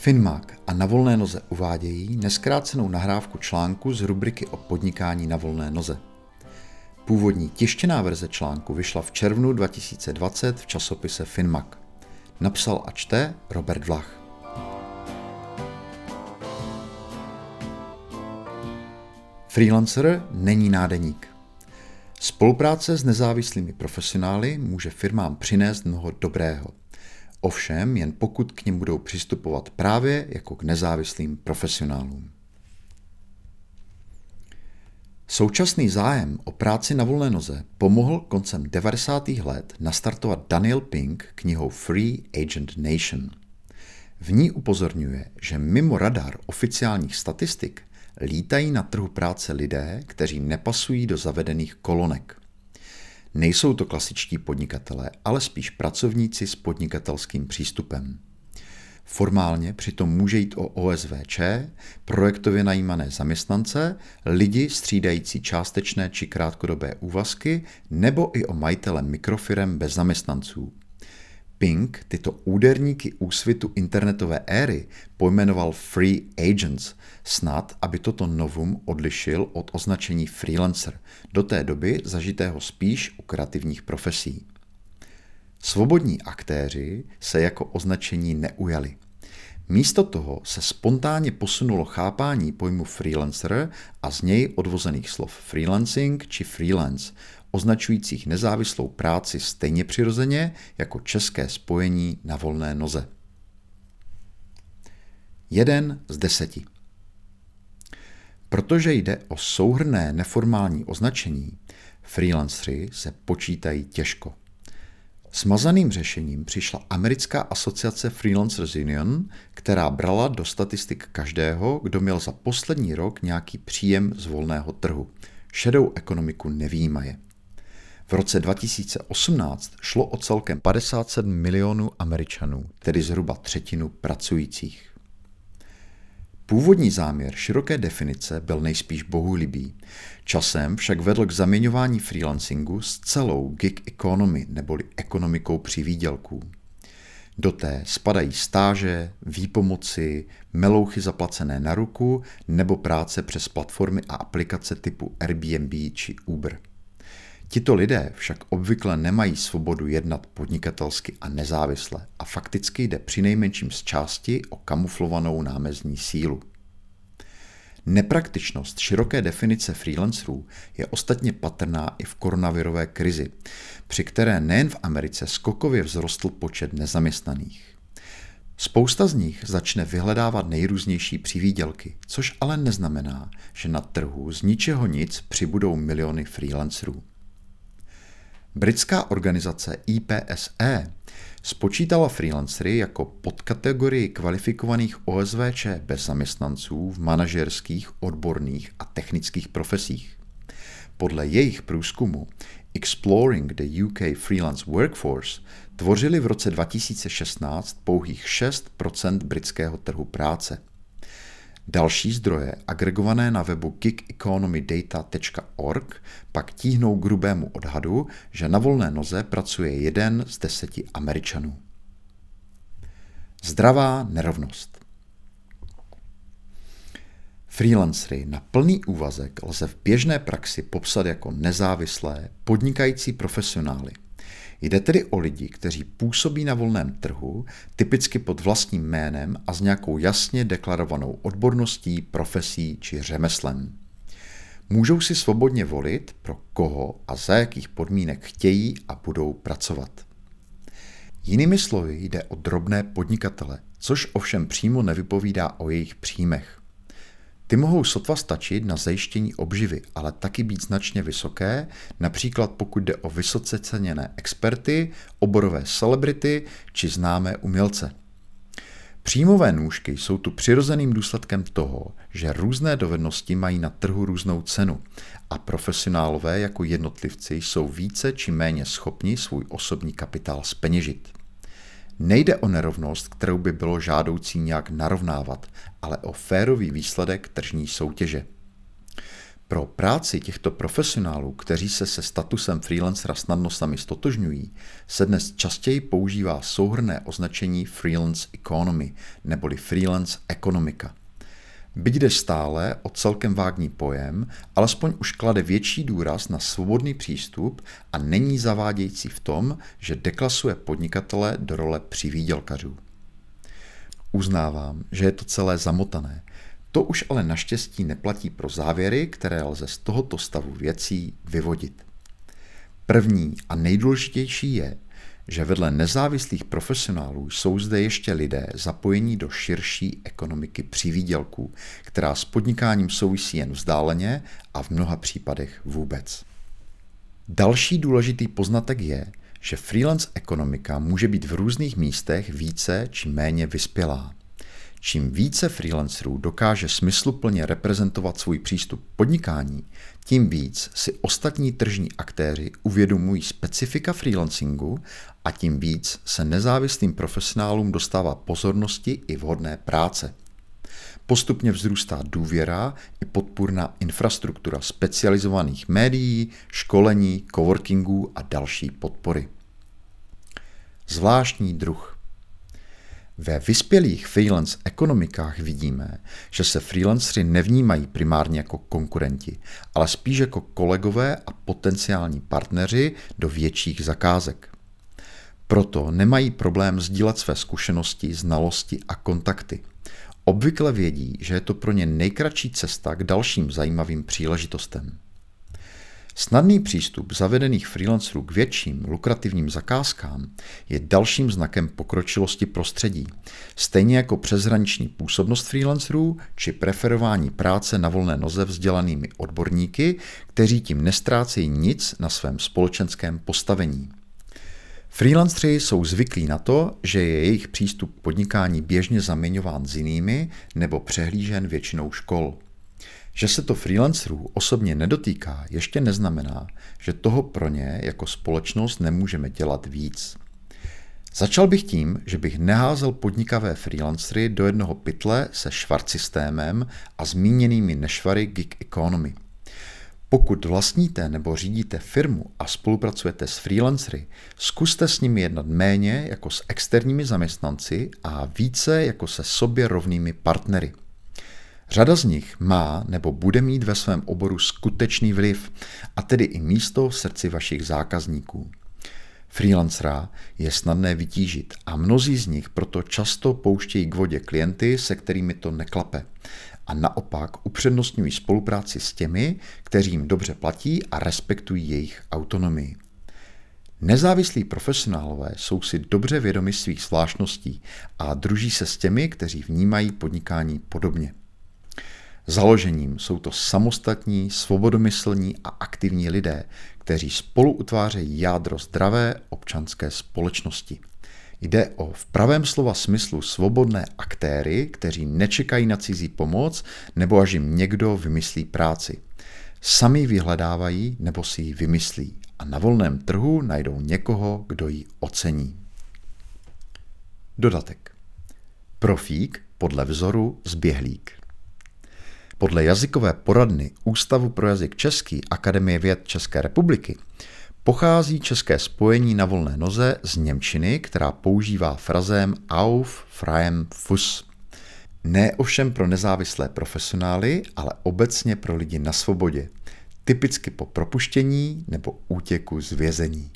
Finmac a na volné noze uvádějí neskrácenou nahrávku článku z rubriky o podnikání na volné noze. Původní tištěná verze článku vyšla v červnu 2020 v časopise Finmac. Napsal a čte Robert Vlach. Freelancer není nádeník. Spolupráce s nezávislými profesionály může firmám přinést mnoho dobrého. Ovšem jen pokud k ním budou přistupovat právě jako k nezávislým profesionálům. Současný zájem o práci na volné noze pomohl koncem 90. let nastartovat Daniel Pink knihou Free Agent Nation. V ní upozorňuje, že mimo radar oficiálních statistik lítají na trhu práce lidé, kteří nepasují do zavedených kolonek. Nejsou to klasičtí podnikatelé, ale spíš pracovníci s podnikatelským přístupem. Formálně přitom může jít o OSVČ, projektově najímané zaměstnance, lidi střídající částečné či krátkodobé úvazky nebo i o majitele mikrofirem bez zaměstnanců. Pink tyto úderníky úsvitu internetové éry pojmenoval Free Agents, snad aby toto novum odlišil od označení freelancer, do té doby zažitého spíš u kreativních profesí. Svobodní aktéři se jako označení neujali. Místo toho se spontánně posunulo chápání pojmu freelancer a z něj odvozených slov freelancing či freelance, označujících nezávislou práci stejně přirozeně jako české spojení na volné noze. Jeden z deseti. Protože jde o souhrné neformální označení, freelancery se počítají těžko. Smazaným řešením přišla americká asociace Freelancers Union, která brala do statistik každého, kdo měl za poslední rok nějaký příjem z volného trhu. Šedou ekonomiku nevýjímaje. V roce 2018 šlo o celkem 57 milionů Američanů, tedy zhruba třetinu pracujících. Původní záměr široké definice byl nejspíš bohulibý. Časem však vedl k zaměňování freelancingu s celou gig economy neboli ekonomikou při výdělků. Do té spadají stáže, výpomoci, melouchy zaplacené na ruku nebo práce přes platformy a aplikace typu Airbnb či Uber. Tito lidé však obvykle nemají svobodu jednat podnikatelsky a nezávisle a fakticky jde přinejmenším z části o kamuflovanou námezní sílu. Nepraktičnost široké definice freelancerů je ostatně patrná i v koronavirové krizi, při které nejen v Americe skokově vzrostl počet nezaměstnaných. Spousta z nich začne vyhledávat nejrůznější přivídělky, což ale neznamená, že na trhu z ničeho nic přibudou miliony freelancerů. Britská organizace IPSE spočítala freelancery jako podkategorii kvalifikovaných OSVČ bez zaměstnanců v manažerských, odborných a technických profesích. Podle jejich průzkumu Exploring the UK Freelance Workforce tvořili v roce 2016 pouhých 6% britského trhu práce – Další zdroje, agregované na webu gigeconomydata.org, pak tíhnou k hrubému odhadu, že na volné noze pracuje jeden z deseti Američanů. Zdravá nerovnost. Freelancery na plný úvazek lze v běžné praxi popsat jako nezávislé, podnikající profesionály – Jde tedy o lidi, kteří působí na volném trhu, typicky pod vlastním jménem a s nějakou jasně deklarovanou odborností, profesí či řemeslem. Můžou si svobodně volit, pro koho a za jakých podmínek chtějí a budou pracovat. Jinými slovy jde o drobné podnikatele, což ovšem přímo nevypovídá o jejich příjmech. Ty mohou sotva stačit na zajištění obživy, ale taky být značně vysoké, například pokud jde o vysoce ceněné experty, oborové celebrity či známé umělce. Příjmové nůžky jsou tu přirozeným důsledkem toho, že různé dovednosti mají na trhu různou cenu a profesionálové jako jednotlivci jsou více či méně schopni svůj osobní kapitál speněžit. Nejde o nerovnost, kterou by bylo žádoucí nějak narovnávat, ale o férový výsledek tržní soutěže. Pro práci těchto profesionálů, kteří se se statusem freelancera snadno sami stotožňují, se dnes častěji používá souhrné označení freelance economy neboli freelance ekonomika. Byť jde stále o celkem vágní pojem, alespoň už klade větší důraz na svobodný přístup a není zavádějící v tom, že deklasuje podnikatele do role přivídělkařů. Uznávám, že je to celé zamotané. To už ale naštěstí neplatí pro závěry, které lze z tohoto stavu věcí vyvodit. První a nejdůležitější je, že vedle nezávislých profesionálů jsou zde ještě lidé zapojení do širší ekonomiky přivídělků, která s podnikáním souvisí jen vzdáleně a v mnoha případech vůbec. Další důležitý poznatek je, že freelance ekonomika může být v různých místech více či méně vyspělá. Čím více freelancerů dokáže smysluplně reprezentovat svůj přístup podnikání, tím víc si ostatní tržní aktéři uvědomují specifika freelancingu a tím víc se nezávislým profesionálům dostává pozornosti i vhodné práce. Postupně vzrůstá důvěra i podpůrná infrastruktura specializovaných médií, školení, coworkingů a další podpory. Zvláštní druh. Ve vyspělých freelance ekonomikách vidíme, že se freelanceri nevnímají primárně jako konkurenti, ale spíš jako kolegové a potenciální partneři do větších zakázek. Proto nemají problém sdílet své zkušenosti, znalosti a kontakty. Obvykle vědí, že je to pro ně nejkratší cesta k dalším zajímavým příležitostem. Snadný přístup zavedených freelancerů k větším lukrativním zakázkám je dalším znakem pokročilosti prostředí, stejně jako přeshraniční působnost freelancerů či preferování práce na volné noze vzdělanými odborníky, kteří tím nestrácejí nic na svém společenském postavení. Freelanceri jsou zvyklí na to, že je jejich přístup k podnikání běžně zaměňován s jinými nebo přehlížen většinou škol. Že se to freelancerů osobně nedotýká, ještě neznamená, že toho pro ně jako společnost nemůžeme dělat víc. Začal bych tím, že bych neházel podnikavé freelancery do jednoho pytle se švart systémem a zmíněnými nešvary gig economy. Pokud vlastníte nebo řídíte firmu a spolupracujete s freelancery, zkuste s nimi jednat méně jako s externími zaměstnanci a více jako se sobě rovnými partnery. Řada z nich má nebo bude mít ve svém oboru skutečný vliv, a tedy i místo v srdci vašich zákazníků. Freelancera je snadné vytížit a mnozí z nich proto často pouštějí k vodě klienty, se kterými to neklape. A naopak upřednostňují spolupráci s těmi, kteří jim dobře platí a respektují jejich autonomii. Nezávislí profesionálové jsou si dobře vědomi svých zvláštností a druží se s těmi, kteří vnímají podnikání podobně. Založením jsou to samostatní, svobodomyslní a aktivní lidé, kteří spolu utvářejí jádro zdravé občanské společnosti. Jde o v pravém slova smyslu svobodné aktéry, kteří nečekají na cizí pomoc nebo až jim někdo vymyslí práci. Sami vyhledávají nebo si ji vymyslí a na volném trhu najdou někoho, kdo ji ocení. Dodatek. Profík podle vzoru zběhlík. Podle jazykové poradny Ústavu pro jazyk český Akademie věd České republiky pochází české spojení na volné noze z Němčiny, která používá frazém auf, freiem, fuss. Ne ovšem pro nezávislé profesionály, ale obecně pro lidi na svobodě, typicky po propuštění nebo útěku z vězení.